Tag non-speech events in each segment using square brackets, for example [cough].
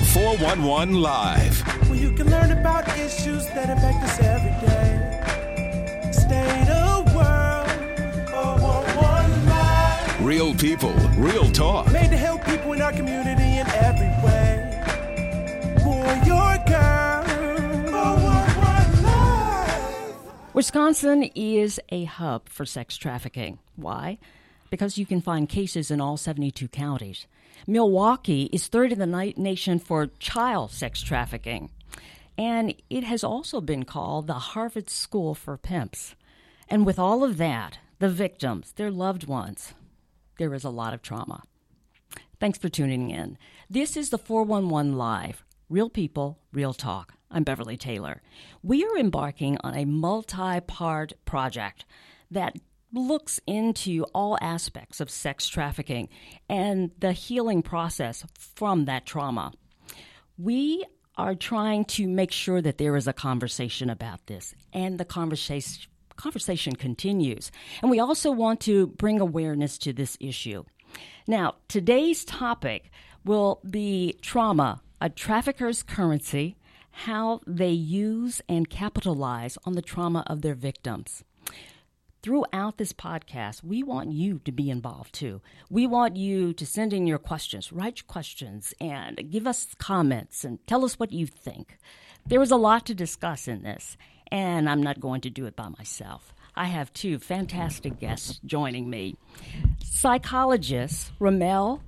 The 411 Live. Where you can learn about issues that affect us every day. State of world. 411 Live. Real people, real talk. Made to help people in our community in every way. For your girl. 411 Live. Wisconsin is a hub for sex trafficking. Why? Because you can find cases in all 72 counties. Milwaukee is third in the nation for child sex trafficking. And it has also been called the Harvard School for Pimps. And with all of that, the victims, their loved ones, there is a lot of trauma. Thanks for tuning in. This is the 411 Live Real People, Real Talk. I'm Beverly Taylor. We are embarking on a multi part project that looks into all aspects of sex trafficking and the healing process from that trauma. We are trying to make sure that there is a conversation about this and the conversation conversation continues. And we also want to bring awareness to this issue. Now, today's topic will be trauma, a trafficker's currency, how they use and capitalize on the trauma of their victims. Throughout this podcast, we want you to be involved too. We want you to send in your questions, write questions, and give us comments and tell us what you think. There is a lot to discuss in this, and I'm not going to do it by myself. I have two fantastic guests joining me psychologist Ramel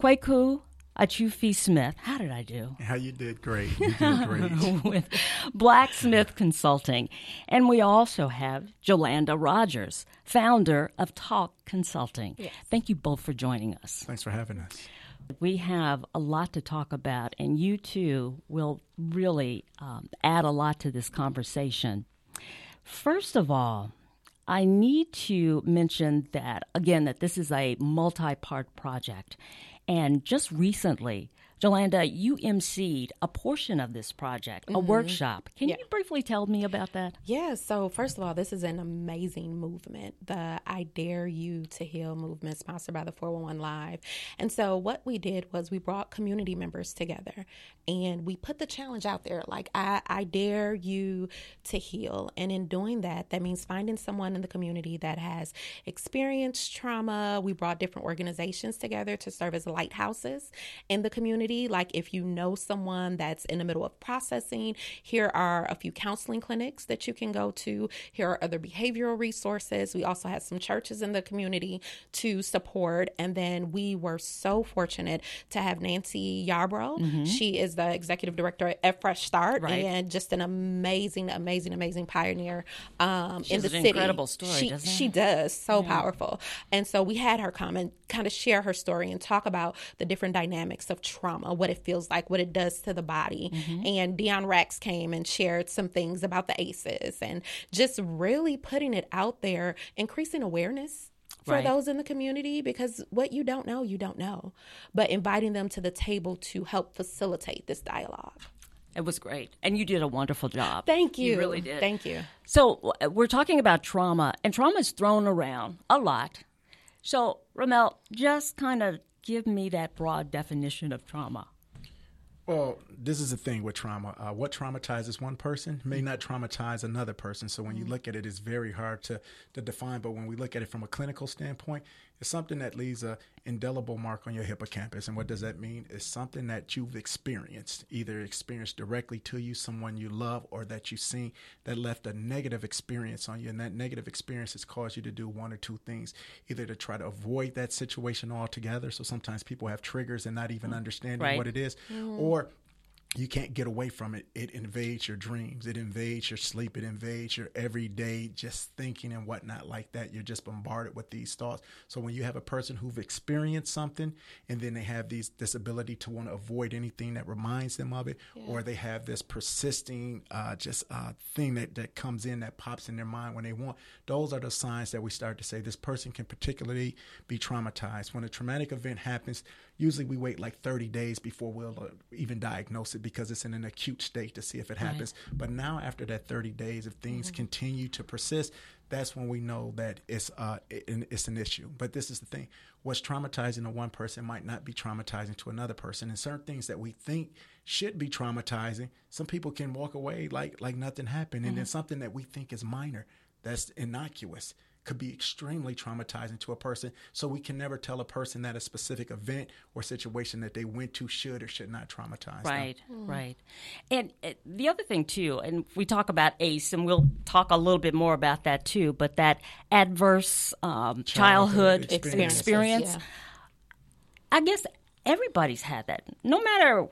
Kweku Akyirefi Smith. How did I do? How you did great. You did [laughs] great. with Blacksmith Consulting. And we also have Jolanda Rodgers, founder of Talk Consulting. Thank you both for joining us. Thanks for having us. We have a lot to talk about, and you two will really um, add a lot to this conversation. First of all, I need to mention that, again, that this is a multi part project. And just recently, Jolanda, you emceed a portion of this project, a mm-hmm. workshop. Can Yeah. you briefly tell me about that? Yeah, so first of all, this is an amazing movement, the I Dare You to Heal movement, sponsored by the 411 Live. And so, what we did was we brought community members together and we put the challenge out there like, I, I dare you to heal. And in doing that, that means finding someone in the community that has experienced trauma. We brought different organizations together to serve as lighthouses in the community. Like, if you know someone that's in the middle of processing, here are a few counseling clinics that you can go to. Here are other behavioral resources. We also have some churches in the community to support. And then we were so fortunate to have Nancy Yarbrough. She is the executive director at Fresh Start Right. and just an amazing, amazing, amazing pioneer um, in the an city. incredible story, She, she does. So powerful. And so we had her come and kind of share her story and talk about the different dynamics of trauma, what it feels like, what it does to the body. Mm-hmm. And Dion Rex came and shared some things about the ACEs and just really putting it out there, increasing awareness. For Right. those in the community, because what you don't know, you don't know. But inviting them to the table to help facilitate this dialogue. It was great. And you did a wonderful job. Thank you. You really did. Thank you. So we're talking about trauma, and trauma is thrown around a lot. So, Ramel, just kind of give me that broad definition of trauma. Well, this is the thing with trauma. Uh, what traumatizes one person may not traumatize another person. So when you look at it, it's very hard to, to define. But when we look at it from a clinical standpoint, it's something that leaves a indelible mark on your hippocampus. And what does that mean? It's something that you've experienced, either experienced directly to you, someone you love, or that you've seen that left a negative experience on you. And that negative experience has caused you to do one or two things, either to try to avoid that situation altogether. So sometimes people have triggers and not even mm. understanding Right. what it is, mm-hmm. or you can't get away from it. It invades your dreams. It invades your sleep. It invades your everyday just thinking and whatnot like that. You're just bombarded with these thoughts. So when you have a person who've experienced something and then they have these this ability to want to avoid anything that reminds them of it, or they have this persisting uh, just uh, thing that, that comes in that pops in their mind when they want, those are the signs that we start to say this person can particularly be traumatized. When a traumatic event happens, usually we wait like 30 days before we'll uh, even diagnose it because it's in an acute state to see if it happens. But now, after that 30 days, if things continue to persist, that's when we know that it's uh it, it's an issue. But this is the thing: what's traumatizing to one person might not be traumatizing to another person, and certain things that we think should be traumatizing, some people can walk away like like nothing happened, and then something that we think is minor, that's innocuous, could be extremely traumatizing to a person. So we can never tell a person that a specific event or situation that they went to should or should not traumatize them. Right, right. And uh, the other thing, too, and we talk about ACE, and we'll talk a little bit more about that, too, but that adverse um, childhood, Childhood experience. experiences. Yeah. I guess everybody's had that. No matter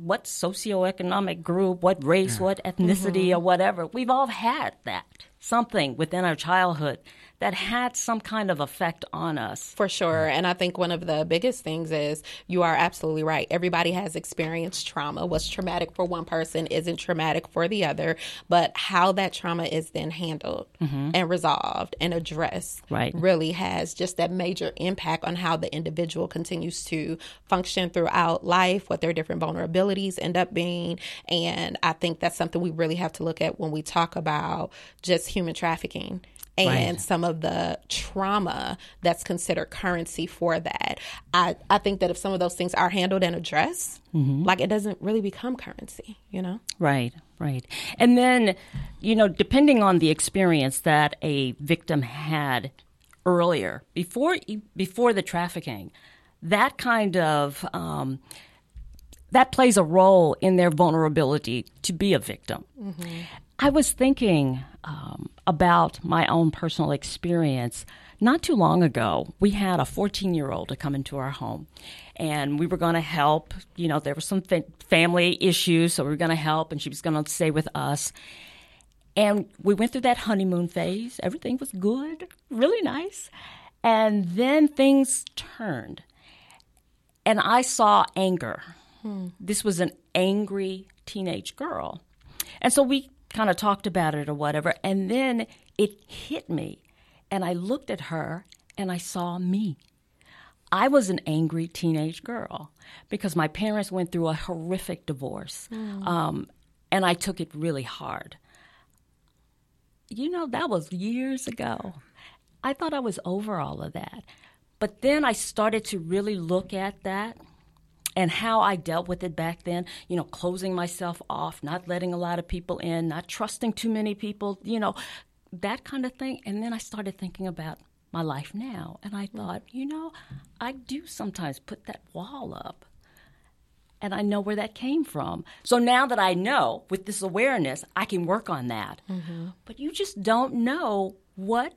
what socioeconomic group, what race, what ethnicity, or whatever, we've all had that. Something within our childhood that had some kind of effect on us. For sure. And I think one of the biggest things is you are absolutely right. Everybody has experienced trauma. What's traumatic for one person isn't traumatic for the other, but how that trauma is then handled mm-hmm. and resolved and addressed Right. really has just that major impact on how the individual continues to function throughout life, what their different vulnerabilities end up being. And I think that's something we really have to look at when we talk about just human trafficking and Right. some of the trauma that's considered currency for that. I, I think that if some of those things are handled and addressed, like it doesn't really become currency, you know? Right, right. And then, you know, depending on the experience that a victim had earlier, before before the trafficking, that kind of um, that plays a role in their vulnerability to be a victim. I was thinking um, about my own personal experience. Not too long ago, we had a 14 year old to come into our home, and we were going to help. You know, there were some fa- family issues, so we were going to help, and she was going to stay with us. And we went through that honeymoon phase. Everything was good, really nice. And then things turned. And I saw anger. This was an angry teenage girl. And so we kind of talked about it or whatever. And then it hit me. And I looked at her and I saw me. I was an angry teenage girl because my parents went through a horrific divorce. Um, and I took it really hard. You know, that was years ago. I thought I was over all of that. But then I started to really look at that and how I dealt with it back then, you know, closing myself off, not letting a lot of people in, not trusting too many people, you know, that kind of thing. And then I started thinking about my life now. And I mm. thought, you know, I do sometimes put that wall up. And I know where that came from. So now that I know with this awareness, I can work on that. Mm-hmm. But you just don't know what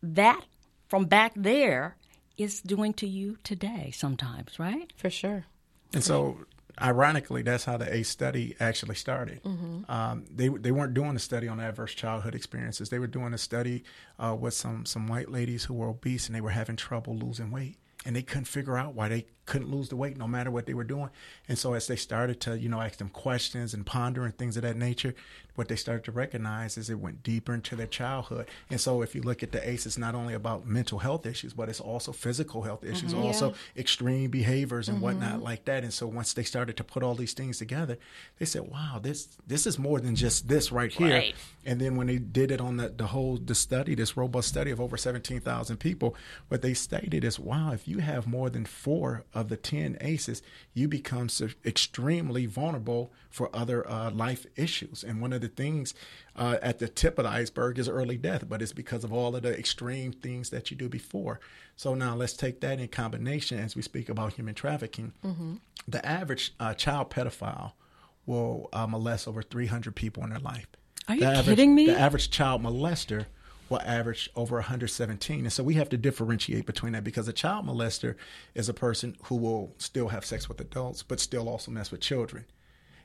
that from back there is doing to you today sometimes, right? For sure. And so, ironically, that's how the ACE study actually started. Um, they they weren't doing a study on adverse childhood experiences. They were doing a study uh, with some some white ladies who were obese and they were having trouble losing weight, and they couldn't figure out why they couldn't lose the weight no matter what they were doing. And so, as they started to you know ask them questions and ponder and things of that nature, what they started to recognize is it went deeper into their childhood. And so, if you look at the ACE, it's not only about mental health issues, but it's also physical health issues, mm-hmm. also extreme behaviors and mm-hmm. whatnot like that. And so, once they started to put all these things together, they said, "Wow, this this is more than just this right here." Right. And then when they did it on the, the whole the study, this robust study of over seventeen thousand people, what they stated is, "Wow, if you have more than four of the ten ACEs, you become so extremely vulnerable for other uh, life issues." And one of the things uh, at the tip of the iceberg is early death, but it's because of all of the extreme things that you do before. So now let's take that in combination as we speak about human trafficking. The average uh, child pedophile will uh, molest over 300 people in their life. Are The you average- kidding me? The average child molester will average over 117. And so we have to differentiate between that because a child molester is a person who will still have sex with adults, but still also mess with children.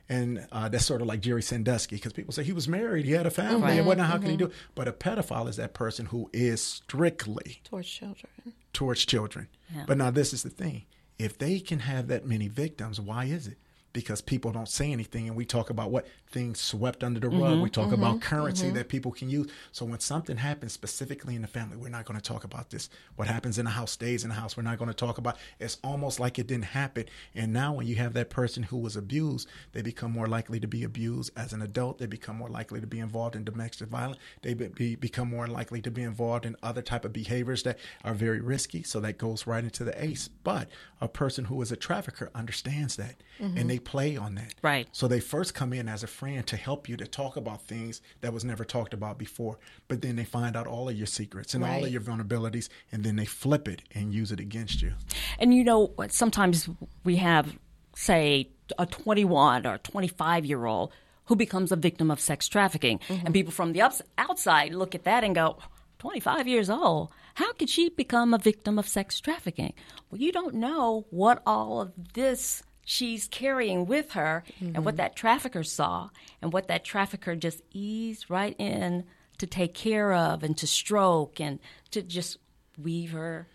And uh, that's sort of like Jerry Sandusky because people say he was married, he had a family, and whatnot. How can he do? it? But a pedophile is that person who is strictly Towards children. towards children. Yeah. But now this is the thing: if they can have that many victims, why is it? Because people don't say anything and we talk about what things swept under the rug. Mm-hmm, we talk about mm-hmm, currency mm-hmm. that people can use. So when something happens specifically in the family, we're not going to talk about this. What happens in the house stays in the house. We're not going to talk about it's almost like it didn't happen. And now when you have that person who was abused, they become more likely to be abused as an adult. They become more likely to be involved in domestic violence. They be, be, become more likely to be involved in other type of behaviors that are very risky. So that goes right into the ACE. But a person who is a trafficker understands that and they play on that. Right. So they first come in as a friend to help you to talk about things that was never talked about before. But then they find out all of your secrets and all of your vulnerabilities and then they flip it and use it against you. And you know, sometimes we have, say, a 21 or 25 year old who becomes a victim of sex trafficking. Mm-hmm. And people from the ups- outside look at that and go, 25 years old, how could she become a victim of sex trafficking? Well, you don't know what all of this she's carrying with her and what mm-hmm. that trafficker saw and what that trafficker just eased right in to take care of and to stroke and to just weave her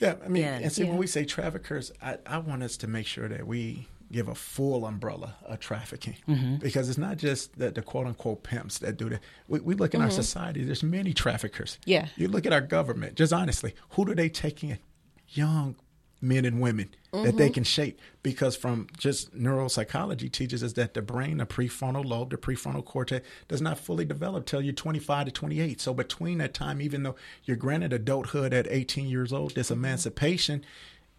Yeah, I mean, Yeah. and see, Yeah. when we say traffickers, I, I want us to make sure that we give a full umbrella of trafficking mm-hmm. because it's not just the, the quote unquote pimps that do that. We, we look in our mm-hmm. society, there's many traffickers. Yeah. You look at our government, just honestly, who do they take in? Young men and women that they mm-hmm. can shape. Because from just neuropsychology teaches us that the brain, the prefrontal lobe, the prefrontal cortex does not fully develop till you're 25 to 28. So between that time, even though you're granted adulthood at 18 years old, this mm-hmm. emancipation,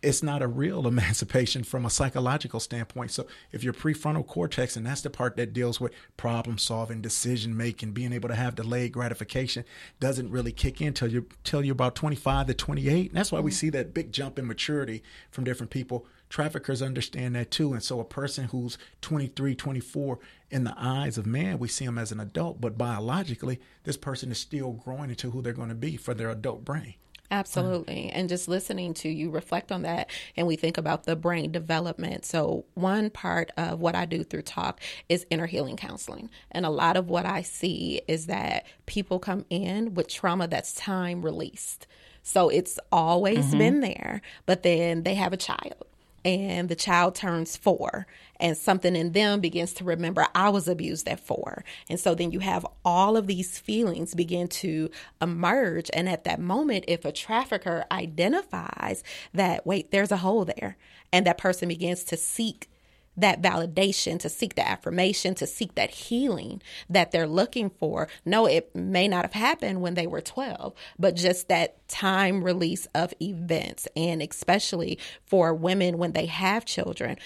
it's not a real [laughs] emancipation from a psychological standpoint. So if your prefrontal cortex, and that's the part that deals with problem solving, decision making, being able to have delayed gratification, doesn't really kick in till you till you're about 25 to 28. And that's why we mm-hmm. see that big jump in maturity from different people. Traffickers understand that too. And so a person who's 23, 24, in the eyes of man, we see them as an adult, but biologically, this person is still growing into who they're going to be for their adult brain. Absolutely. And just listening to you reflect on that, and we think about the brain development. So, one part of what I do through talk is inner healing counseling. And a lot of what I see is that people come in with trauma that's time released. So, it's always mm-hmm. been there, but then they have a child and the child turns four and something in them begins to remember i was abused at four. And so then you have all of these feelings begin to emerge. And at that moment if a trafficker identifies that wait there's a hole there and that person begins to seek that validation, to seek the affirmation, to seek that healing that they're looking for. No, it may not have happened when they were 12, but just that time release of events. And especially for women when they have children,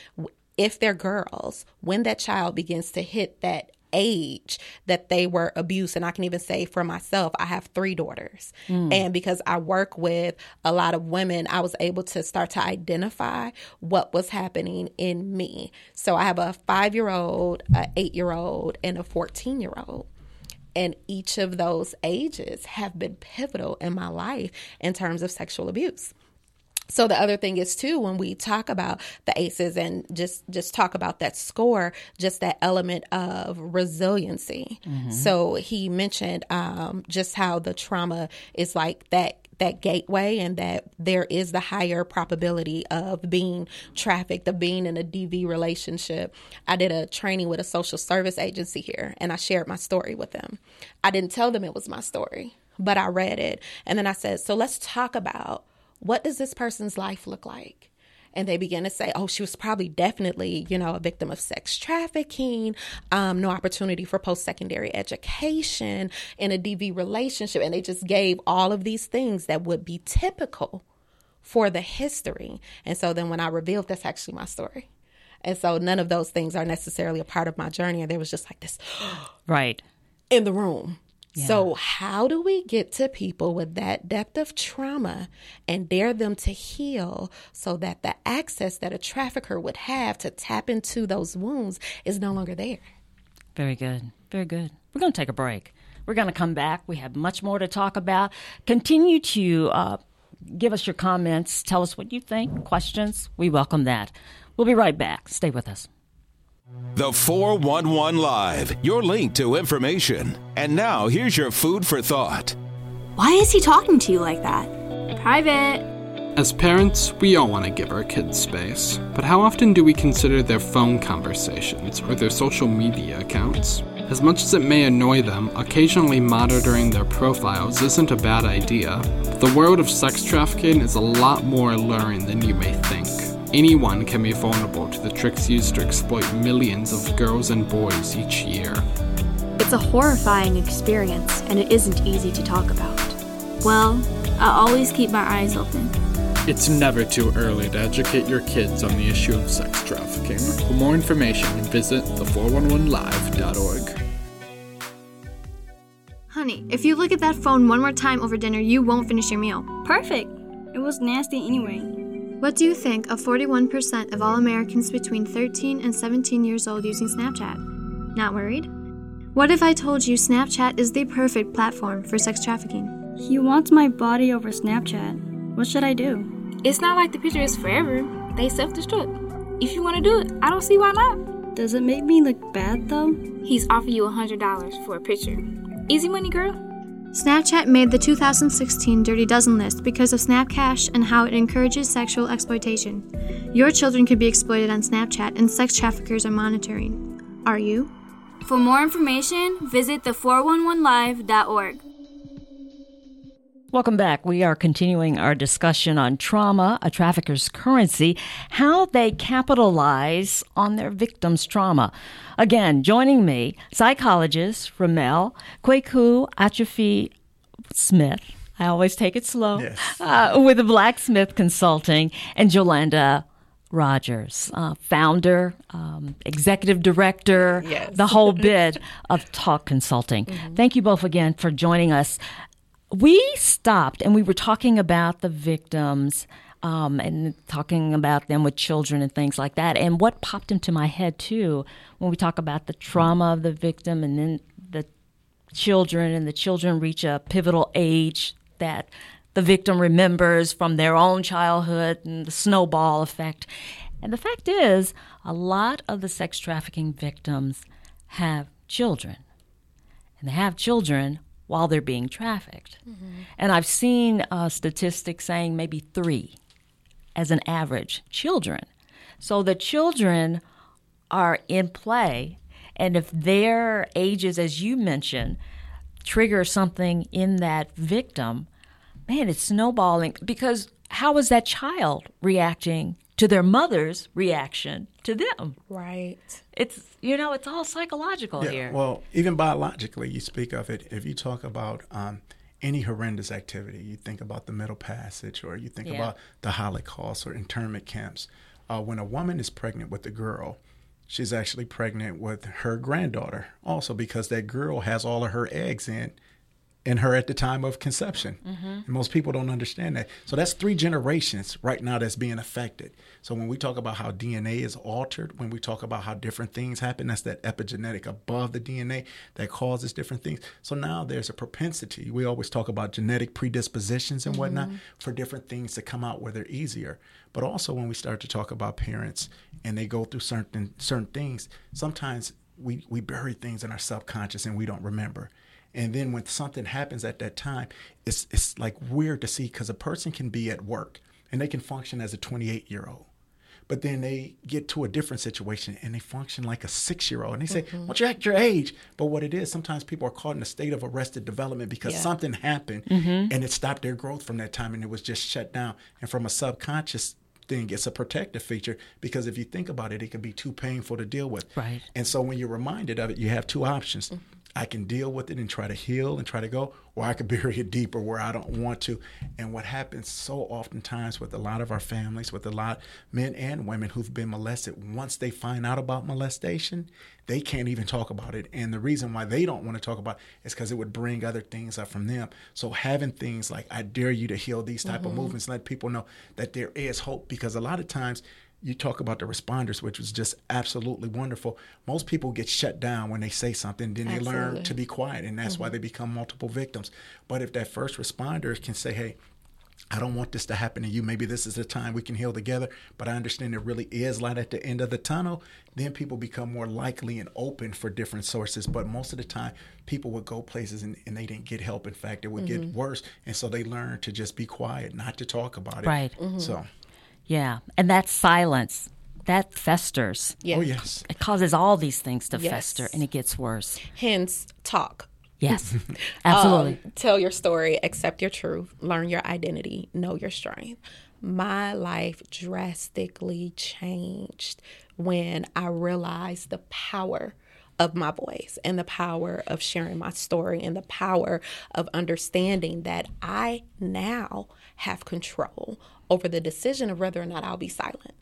if they're girls, when that child begins to hit that age that they were abused. And I can even say for myself I have 3 daughters. Hmm. And because I work with a lot of women I was able to start to identify what was happening in me. So I have a 5-year-old a 8-year-old and a 14-year-old and each of those ages have been pivotal in my life in terms of sexual abuse so the other thing is too when we talk about the aces and just just talk about that score just that element of resiliency. So he mentioned um, just how the trauma is like that that gateway and that there is the higher probability of being trafficked of being in a dv relationship. I did a training with a social service agency here and i shared my story with them. I didn't tell them it was my story but i read it. And then i said so let's talk about what does this person's life look like? And they began to say, oh, she was probably definitely, you know, a victim of sex trafficking, um, no opportunity for post secondary education, in a DV relationship. And they just gave all of these things that would be typical for the history. And so then when I revealed that's actually my story. And so none of those things are necessarily a part of my journey. And there was just like this Right. [gasps] in the room. So, how do we get to people with that depth of trauma and dare them to heal so that the access that a trafficker would have to tap into those wounds is no longer there? Very good. Very good. We're going to take a break. We're going to come back. We have much more to talk about. Continue to uh, give us your comments. Tell us what you think, questions. We welcome that. We'll be right back. Stay with us. The 411 Live, your link to information. And now here's your food for thought. Why is he talking to you like that? Private. As parents, we all want to give our kids space, but how often do we consider their phone conversations or their social media accounts? As much as it may annoy them, occasionally monitoring their profiles isn't a bad idea. The world of sex trafficking is a lot more alluring than you may think. Anyone can be vulnerable to the tricks used to exploit millions of girls and boys each year. It's a horrifying experience, and it isn't easy to talk about. Well, I always keep my eyes open. It's never too early to educate your kids on the issue of sex trafficking. For more information, visit the411live.org. Honey, if you look at that phone one more time over dinner, you won't finish your meal. Perfect. It was nasty anyway. What do you think of 41% of all Americans between 13 and 17 years old using Snapchat? Not worried? What if I told you Snapchat is the perfect platform for sex trafficking? He wants my body over Snapchat. What should I do? It's not like the picture is forever. They self destruct. If you want to do it, I don't see why not. Does it make me look bad though? He's offering you $100 for a picture. Easy money, girl. Snapchat made the 2016 Dirty Dozen list because of Snapcash and how it encourages sexual exploitation. Your children could be exploited on Snapchat and sex traffickers are monitoring. Are you? For more information, visit the411live.org. Welcome back. We are continuing our discussion on trauma, a trafficker's currency, how they capitalize on their victim's trauma. Again, joining me, psychologist Ramel Kweku Akyirefi Smith. I always take it slow. Yes. Uh, with Blacksmith Consulting and Jolanda Rodgers, uh, founder, um, executive director, Yes. the whole bit of Talk Consulting. Thank you both again for joining us. We stopped and we were talking about the victims um, and talking about them with children and things like that. And what popped into my head too when we talk about the trauma of the victim and then the children and the children reach a pivotal age that the victim remembers from their own childhood and the snowball effect. And the fact is, a lot of the sex trafficking victims have children. And they have children while they're being trafficked. And I've seen uh, statistics saying maybe three as an average children. So the children are in play. And if their ages, as you mentioned, trigger something in that victim, man, it's snowballing because how is that child reacting to their mother's reaction to them? Right. It's you know, it's all psychological here. Well, even biologically, you speak of it. If you talk about um, any horrendous activity, you think about the Middle Passage, or you think Yeah. about the Holocaust or internment camps. Uh, when a woman is pregnant with a girl, she's actually pregnant with her granddaughter, also because that girl has all of her eggs in in her at the time of conception. Mm-hmm. And most people don't understand that. So that's three generations right now that's being affected. So when we talk about how DNA is altered, when we talk about how different things happen, that's that epigenetic above the DNA that causes different things. So now there's a propensity. We always talk about genetic predispositions and whatnot mm-hmm. for different things to come out where they're easier. But also when we start to talk about parents and they go through certain certain things, sometimes we, we bury things in our subconscious and we don't remember. And then when something happens at that time, it's it's like weird to see because a person can be at work and they can function as a 28 year old, but then they get to a different situation and they function like a six year old, and they say, mm-hmm. "Well, you're at your age." But what it is, sometimes people are caught in a state of arrested development because Yeah. something happened mm-hmm. and it stopped their growth from that time, and it was just shut down. And from a subconscious thing, it's a protective feature because if you think about it, it can be too painful to deal with. Right. And so when you're reminded of it, you have two options. Mm-hmm. I can deal with it and try to heal and try to go, or I could [laughs] bury it deeper where I don't want to. And what happens so oftentimes with a lot of our families, with a lot men and women who've been molested, once they find out about molestation, they can't even talk about it. And the reason why they don't want to talk about it is because it would bring other things up from them. So having things like I dare you to heal these type of mm-hmm. movements, let people know that there is hope because a lot of times you talk about the responders, which was just absolutely wonderful. Most people get shut down when they say something, then they learn to be quiet, and that's why they become multiple victims. But if that first responder can say, "Hey," I don't want this to happen to you. Maybe this is the time we can heal together, but I understand there really is light at the end of the tunnel. Then people become more likely and open for different sources. But most of the time, people would go places and, and they didn't get help. In fact, it would Mhm. get worse. And so they learn to just be quiet, not to talk about it. Right. So, Yeah, and that silence that festers. Yeah. Oh, yes. It causes all these things to Yes. fester, and it gets worse. Hence, talk. Yes, [laughs] absolutely. Um, tell your story, accept your truth, learn your identity, know your strength. My life drastically changed when I realized the power of my voice and the power of sharing my story and the power of understanding that I now have control over the decision of whether or not I'll be silent.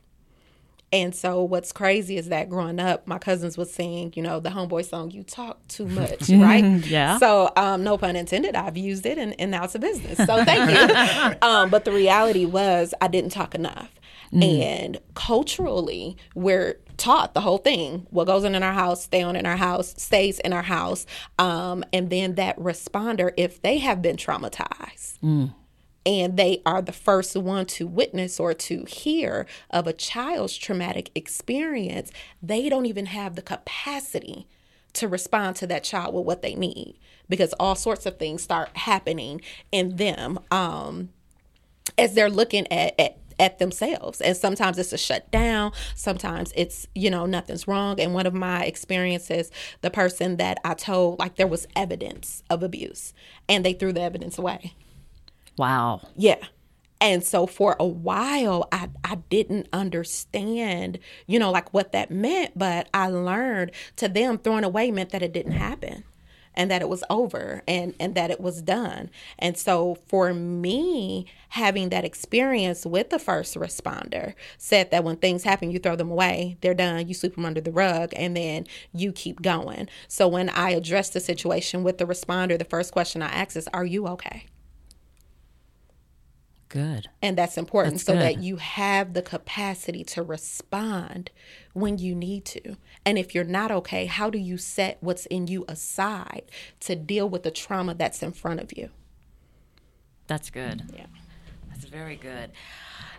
And so what's crazy is that growing up, my cousins would sing, you know, the homeboy song, You Talk Too Much, [laughs] right? Yeah. So um, no pun intended, I've used it and, and now it's a business. So thank you. [laughs] um, but the reality was I didn't talk enough. Mm. And culturally, we're taught the whole thing. What goes on in our house, stay on in our house, stays in our house. Um, and then that responder, if they have been traumatized, Mm. and they are the first one to witness or to hear of a child's traumatic experience, they don't even have the capacity to respond to that child with what they need because all sorts of things start happening in them um, as they're looking at, at at themselves. And sometimes it's a shutdown. Sometimes it's you know nothing's wrong. And one of my experiences the person that i told like there was evidence of abuse and they threw the evidence away. Wow. yeah. And so for a while, I, I didn't understand, you know, like what that meant, but I learned to them throwing away meant that it didn't happen and that it was over and, and that it was done. And so for me, having that experience with the first responder said that when things happen, you throw them away, they're done, you sweep them under the rug, and then you keep going. So when I address the situation with the responder, the first question I ask is, Are you okay? Good. And that's important That's so that you have the capacity to respond when you need to. And if you're not okay, how do you set what's in you aside to deal with the trauma that's in front of you? That's good. Yeah. That's very good.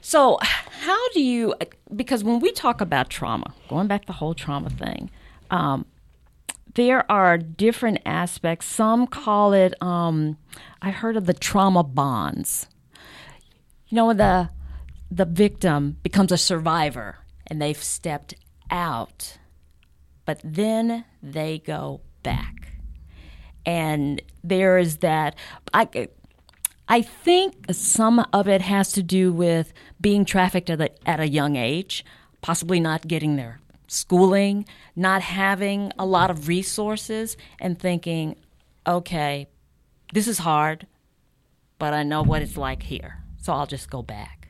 So, how do you, because when we talk about trauma, going back the whole trauma thing, um, there are different aspects. Some call it, um, I heard of the trauma bonds. You know, the, the victim becomes a survivor and they've stepped out, but then they go back. And there is that, I, I think some of it has to do with being trafficked at a, at a young age, possibly not getting their schooling, not having a lot of resources, and thinking, okay, this is hard, but I know what it's like here, so I'll just go back.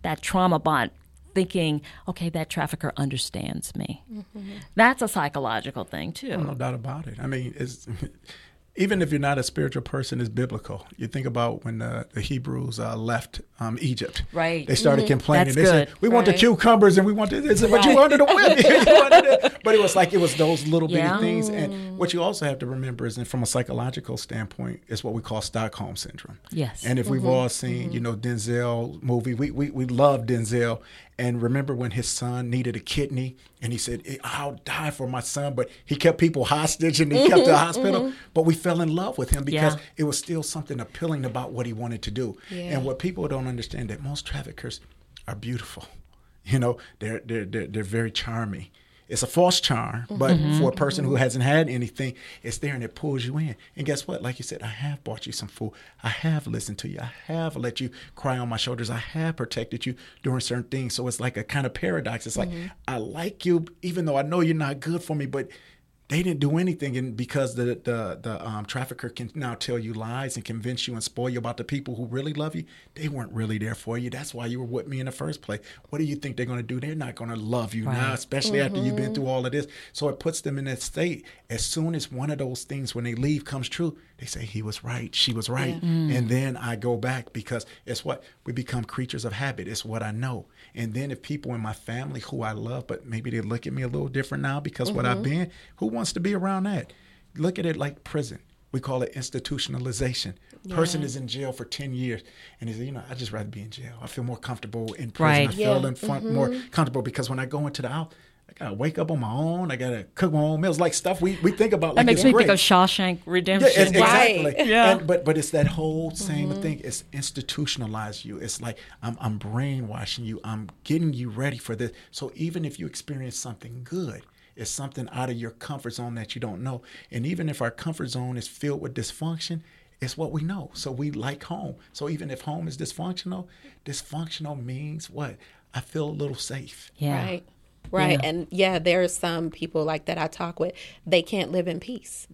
That trauma bond, thinking, okay, that trafficker understands me. Mm-hmm. That's a psychological thing, too. Oh, no doubt about it. I mean, it's [laughs] even if you're not a spiritual person, it's biblical. You think about when the, the Hebrews uh, left um, Egypt. Right. They started Mhm. complaining. That's they said, good. "We want the cucumbers and we want this, this, but you wanted the women." [laughs] You wanted it. But it was like it was those little bitty things. And what you also have to remember is, that from a psychological standpoint, is what we call Stockholm syndrome. Yes. And if we've Mhm. all seen, you know, Denzel movie, we, we we love Denzel. And remember when his son needed a kidney, and he said, "Eh, "I'll die for my son," but he kept people hostage and he kept the Mhm, hospital. mhm. But we fell in love with him because Yeah. it was still something appealing about what he wanted to do. Yeah. And what people don't understand that most traffickers are beautiful. You know, they're they're they're, they're very charming. It's a false charm, but Mhm. for a person who hasn't had anything, it's there and it pulls you in. And guess what? Like you said, I have bought you some food. I have listened to you. I have let you cry on my shoulders. I have protected you during certain things. So it's like a kind of paradox. It's like Mhm. I like you, even though I know you're not good for me, but they didn't do anything and because the the the um, trafficker can now tell you lies and convince you and spoil you about the people who really love you they weren't really there for you. That's why you were with me in the first place. What do you think they're going to do? They're not going to love you now Right. especially after you've been Mhm. through all of this. So it puts them in that state. As soon as one of those things when they leave comes true they say he was right. She was right. Yeah. Mm. and then i go back because it's what we become creatures of habit. It's what i know and then if people in my family who i love but maybe they look at me a little different now because what i've Mhm. been who wants to be around that look at it like prison We call it institutionalization. Person is in jail for 10 years and he's, you know, I just rather be in jail. I feel more comfortable in prison. Right. I feel in front more comfortable because when I go into the house, I gotta wake up on my own. I gotta cook my own meals, like stuff we, we think about. That like makes it's me great. think of Shawshank Redemption. it's, exactly. Right. Yeah. And, but but it's that whole same mm-hmm. thing. It's institutionalized you. It's like I'm I'm brainwashing you. I'm getting you ready for this. So even if you experience something good, it's something out of your comfort zone that you don't know. And even if our comfort zone is filled with dysfunction, it's what we know. So we like home. So even if home is dysfunctional, dysfunctional means what? I feel a little safe. yeah. Right. Right. Yeah. And yeah, there are some people like that I talk with, they can't live in peace.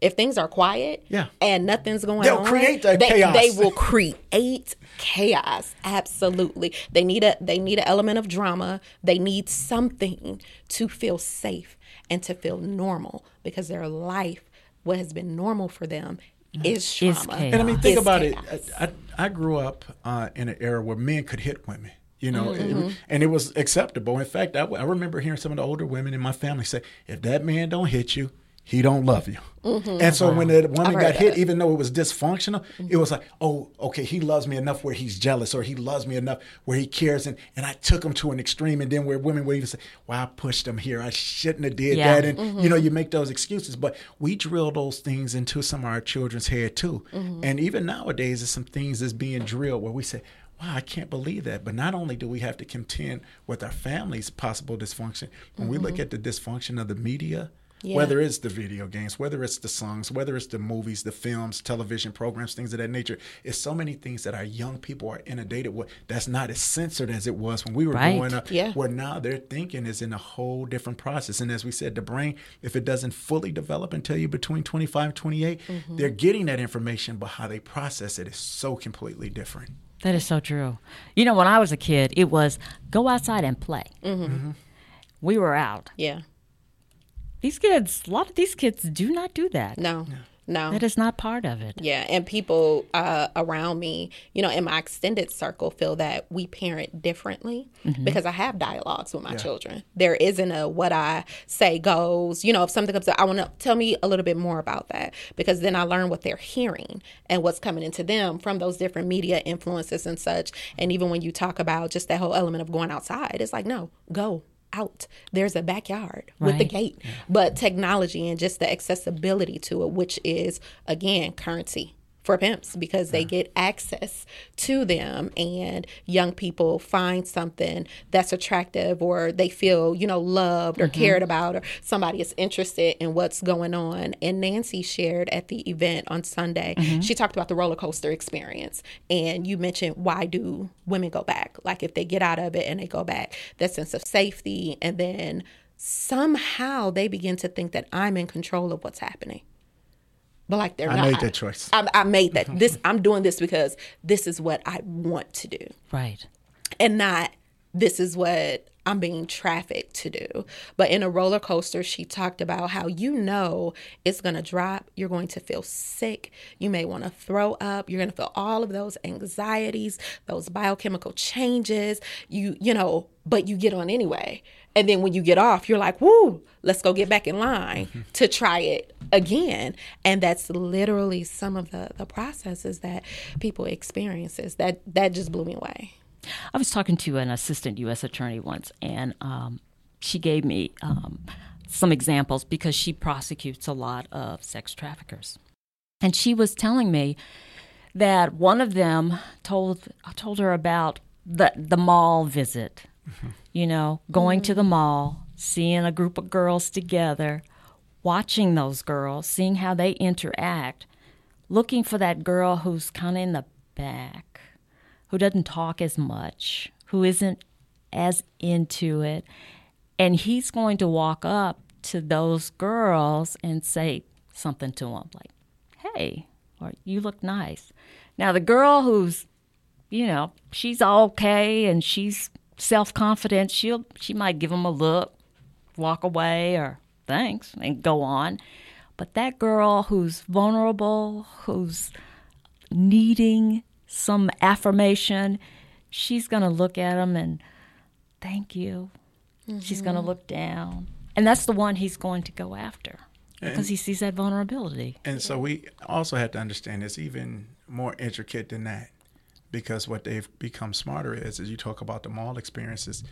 If things are quiet Yeah. and nothing's going They'll on, create that they, chaos. they will create chaos. Absolutely. They need a they need an element of drama. They need something to feel safe and to feel normal because their life, what has been normal for them, is Is trauma. chaos. And I mean, think is about chaos. it. I, I, I grew up uh, in an era where men could hit women, you know, Mm-hmm. it- and it was acceptable. In fact, I, I remember hearing some of the older women in my family say, "If that man don't hit you." He don't love you, and so when the woman Mm-hmm. got hit, that. even though it was dysfunctional, it was like, oh, okay, he loves me enough where he's jealous, or he loves me enough where he cares, and, and I took him to an extreme, and then where women would even say, well, I pushed him here, I shouldn't have did Yeah. that, and you know, you make those excuses, but we drill those things into some of our children's head too, and even nowadays, there's some things that's being drilled where we say, wow, I can't believe that. But not only do we have to contend with our family's possible dysfunction, when we look at the dysfunction of the media, Yeah. whether it's the video games, whether it's the songs, whether it's the movies, the films, television programs, things of that nature, it's so many things that our young people are inundated with that's not as censored as it was when we were Right. growing up. Yeah. Where now their thinking is in a whole different process. And as we said, the brain, if it doesn't fully develop until you're between 25 and 28, Mm-hmm. they're getting that information, but how they process it is so completely different. That is so true. You know, when I was a kid, it was go outside and play. Mm-hmm. We were out. Yeah. These kids, a lot of these kids do not do that. No. No. That is not part of it. Yeah, and people uh, around me, you know, in my extended circle, feel that we parent differently because I have dialogues with my children. There isn't a what I say goes. You know, if something comes up, I want to tell me a little bit more about that because then I learn what they're hearing and what's coming into them from those different media influences and such. And even when you talk about just that whole element of going outside, it's like, no, go out. There's a backyard with the Right. gate. But technology and just the accessibility to it, which is again currency for pimps because they mm. get access to them and young people find something that's attractive or they feel, you know, loved or mm-hmm. cared about or somebody is interested in what's going on. And Nancy shared at the event on Sunday, mm-hmm. she talked about the roller coaster experience. And you mentioned why do women go back? Like if they get out of it and they go back, that sense of safety and then somehow they begin to think that I'm in control of what's happening. But like they're I not. made that choice. I, I made that. This I'm doing this because this is what I want to do, Right. and not this is what I'm being trafficked to do. But in a roller coaster, she talked about how you know it's going to drop. You're going to feel sick. You may want to throw up. You're going to feel all of those anxieties, those biochemical changes. You, you know, but you get on anyway. And then when you get off, you're like, woo, let's go get back in line to try it again. And that's literally some of the, the processes that people experiences. That that just blew me away. I was talking to an assistant U.S. attorney once, and um, she gave me um, some examples because she prosecutes a lot of sex traffickers. And she was telling me that one of them told I told her about the the mall visit. You know, going to the mm. mall, seeing a group of girls together, watching those girls, seeing how they interact, looking for that girl who's kind of in the back, who doesn't talk as much, who isn't as into it. And he's going to walk up to those girls and say something to them like, hey, or you look nice. Now, the girl who's, you know, she's okay and she's self confident, she'll she might give him a look, walk away, or thanks, and go on. But that girl who's vulnerable, who's needing some affirmation, she's going to look at him and thank you. She's going to mm-hmm. look down. And that's the one he's going to go after. because he sees that vulnerability. And so we also have to understand it's even more intricate than that because what they've become smarter is, as you talk about the mall experiences,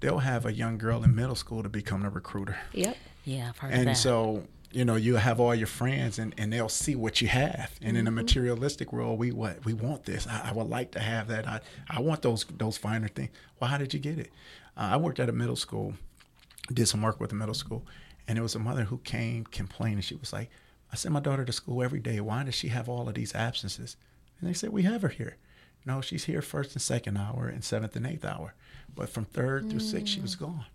they'll have a young girl in middle school to become a recruiter. Yep. Yeah, I've heard and of that. so you know you have all your friends and, and they'll see what you have. And in a materialistic world we what we want this. I, I would like to have that. I, I want those those finer things. Well how did you get it? Uh, I worked at a middle school did some work with a middle school and it was a mother who came complaining. She was like I send my daughter to school every day. Why does she have all of these absences? And they said we have her here no she's here first and second hour and seventh and eighth hour. But from third through sixth she was mm. gone.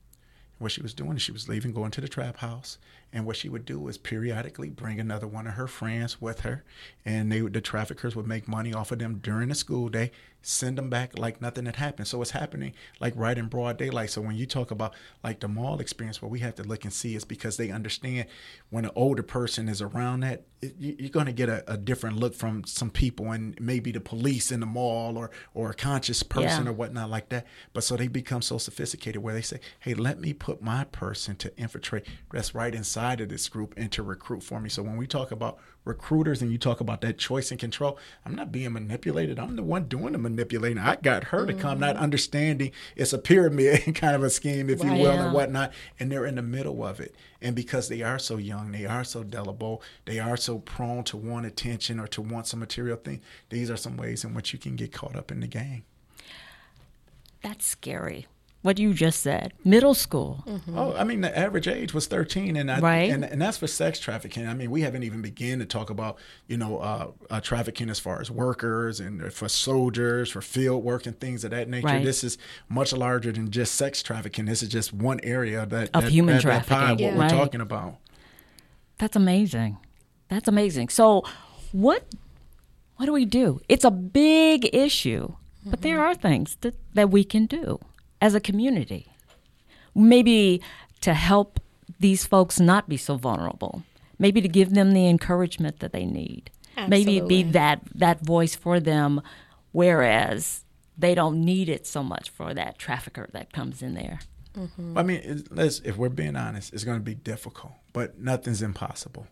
What she was doing is she was leaving, going to the trap house, and what she would do is periodically bring another one of her friends with her, and they would, the traffickers would make money off of them during the school day, send them back like nothing had happened. So it's happening like right in broad daylight. So when you talk about like the mall experience, what we have to look and see is because they understand when an older person is around that, it, you- you're going to get a, a different look from some people, and maybe the police in the mall or or a conscious person Yeah. or whatnot like that. But so they become so sophisticated where they say, "Hey, let me put my person to infiltrate that's right inside of this group and to recruit for me." So when we talk about recruiters and you talk about that choice and control, I'm not being manipulated. I'm the one doing the manipulating. I got her to come, not mm. understanding it's a pyramid [laughs] kind of a scheme, if you will, and whatnot. And they're in the middle of it. And because they are so young, they are so delible, they are so prone to want attention or to want some material thing. These are some ways in which you can get caught up in the game. That's scary. What you just said. Middle school. Oh, I mean, the average age was 13, and I, Right. and, and that's for sex trafficking. I mean, we haven't even begun to talk about, you know, uh, uh, trafficking as far as workers and for soldiers, for field work and things of that nature. Right. This is much larger than just sex trafficking. This is just one area that Of that, human that, that pie, trafficking. what Yeah. we're Right. talking about. That's amazing. That's amazing. So, what what do we do? It's a big issue, but there are things that, that we can do as a community. Maybe to help these folks not be so vulnerable. Maybe to give them the encouragement that they need. Maybe be that that voice for them whereas they don't need it so much for that trafficker that comes in there. Mm-hmm. I mean, let's, if we're being honest, it's going to be difficult, but nothing's impossible.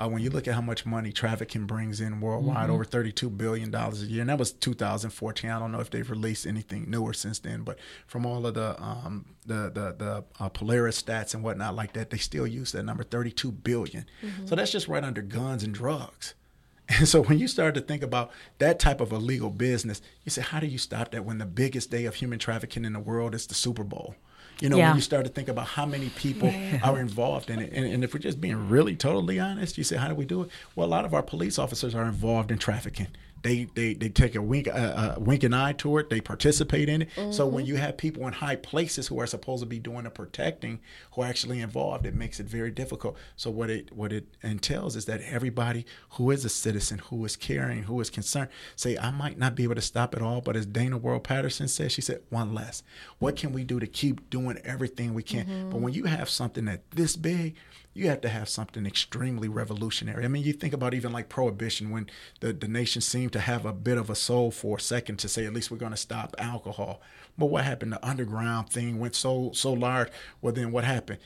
Uh, when you look at how much money trafficking brings in worldwide, over $32 billion a year, and that was 2014. I don't know if they've released anything newer since then, but from all of the um, the the, the uh, Polaris stats and whatnot like that, they still use that number, 32 billion. So that's just right under guns and drugs. [laughs] And so when you start to think about that type of illegal business, you say, how do you stop that when the biggest day of human trafficking in the world is the Super Bowl? You know, Yeah. when you start to think about how many people are involved in it. And, and if we're just being really totally honest, you say, how do we do it? Well, a lot of our police officers are involved in trafficking. They, they, they take a wink uh, a wink and eye to it. They participate in it. So when you have people in high places who are supposed to be doing the protecting, who are actually involved, it makes it very difficult. So what it what it entails is that everybody who is a citizen, who is caring, who is concerned, say I might not be able to stop it all, but as Dana World Patterson said, she said one less. What can we do to keep doing everything we can? But when you have something that this big, you have to have something extremely revolutionary. I mean, you think about even like prohibition when the, the nation seemed to have a bit of a soul for a second to say at least we're going to stop alcohol. But what happened? The underground thing went so so large. Well, then what happened?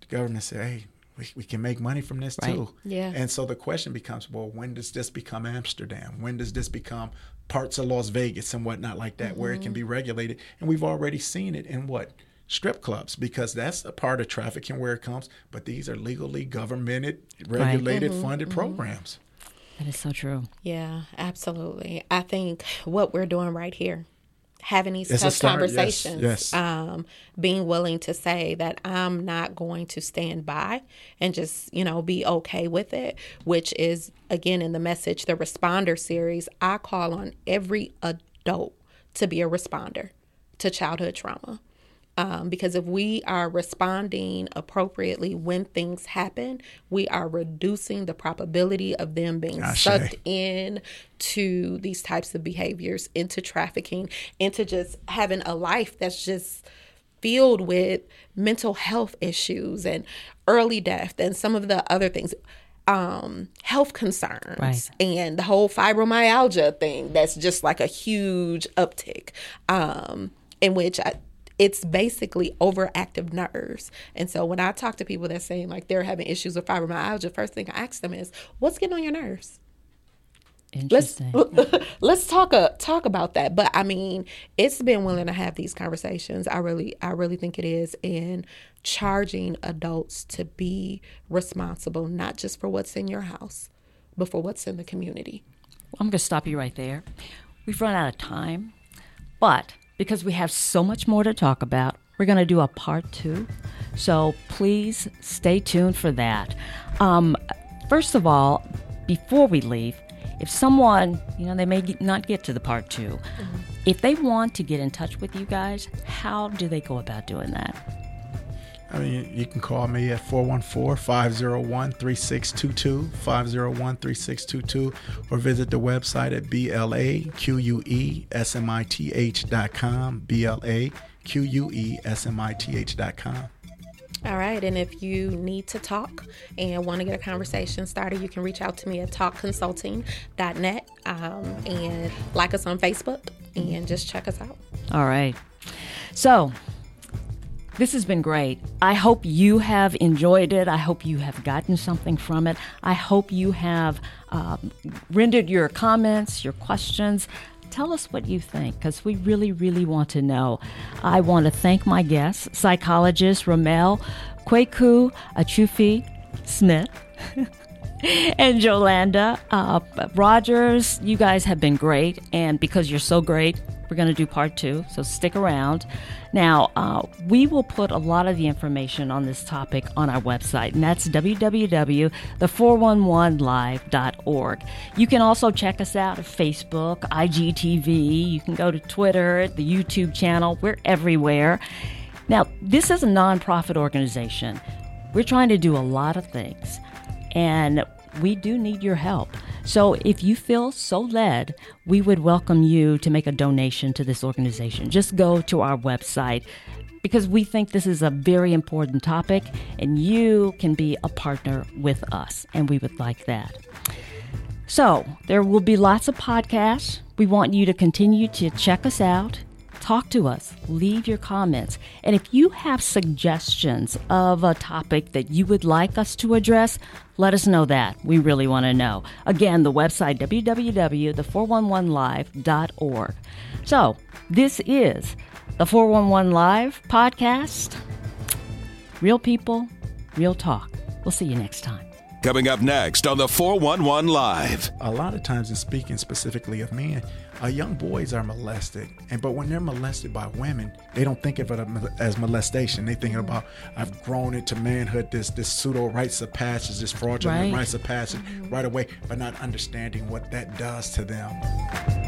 The government said, "Hey, we, we can make money from this Right. too." Yeah. And so the question becomes, well, when does this become Amsterdam? When does this become parts of Las Vegas and whatnot like that, where it can mm-hmm. be regulated? And we've already seen it in what strip clubs because that's a part of trafficking where it comes. But these are legally governmented, regulated, funded programs. That is so true. Yeah, absolutely. I think what we're doing right here, having these It's tough start, yes, conversations, yes. Um, being willing to say that I'm not going to stand by and just, you know, be okay with it, which is, again, in the message, the responder series, I call on every adult to be a responder to childhood trauma. Um, because if we are responding appropriately when things happen, we are reducing the probability of them being Ashe. sucked in to these types of behaviors, into trafficking, into just having a life that's just filled with mental health issues and early death and some of the other things um health concerns Right. and the whole fibromyalgia thing that's just like a huge uptick um in which I, it's basically overactive nerves. And so when I talk to people that saying like they're having issues with fibromyalgia, first thing I ask them is, "What's getting on your nerves?" Let's [laughs] let's talk uh, talk about that. But I mean, it's been willing to have these conversations. I really I really think it is in charging adults to be responsible not just for what's in your house, but for what's in the community. I'm going to stop you right there. We've run out of time, but because we have so much more to talk about, we're going to do a part two. So please stay tuned for that. Um, first of all, before we leave, if someone, you know, they may not get to the part 2 mm-hmm. if they want to get in touch with you guys, how do they go about doing that? I mean, you can call me at 414 501 3622, 501 3622, or visit the website at blaquesmith.com, blaquesmith.com. All right. And if you need to talk and want to get a conversation started, you can reach out to me at talkconsulting.net um, and like us on Facebook and just check us out. All right. So, this has been great. I hope you have enjoyed it. I hope you have gotten something from it. I hope you have um, rendered your comments, your questions. Tell us what you think because we really, really want to know. I want to thank my guests, psychologist Ramel Kweku Akyirefi Smith. [laughs] and Jolanda uh, Rodgers, you guys have been great. And because you're so great, we're going to do part two, so stick around. Now, uh, we will put a lot of the information on this topic on our website, and that's www.the411live.org. You can also check us out at Facebook, IGTV. You can go to Twitter, the YouTube channel. We're everywhere. Now, this is a nonprofit organization. We're trying to do a lot of things, and we do need your help. So if you feel so led, we would welcome you to make a donation to this organization. Just go to our website because we think this is a very important topic and you can be a partner with us, and we would like that. So, there will be lots of podcasts. We want you to continue to check us out talk to us, leave your comments. And if you have suggestions of a topic that you would like us to address, let us know that. We really want to know. Again, the website www.the411live.org. So, this is the 411 Live podcast. Real people, real talk. We'll see you next time. Coming up next on the 411 Live. A lot of times, in speaking specifically of men, uh, young boys are molested, and but when they're molested by women, they don't think of it as molestation. They think about I've grown into manhood. This this pseudo rites of passage, this fraudulent right. rites of passage, right away, but not understanding what that does to them.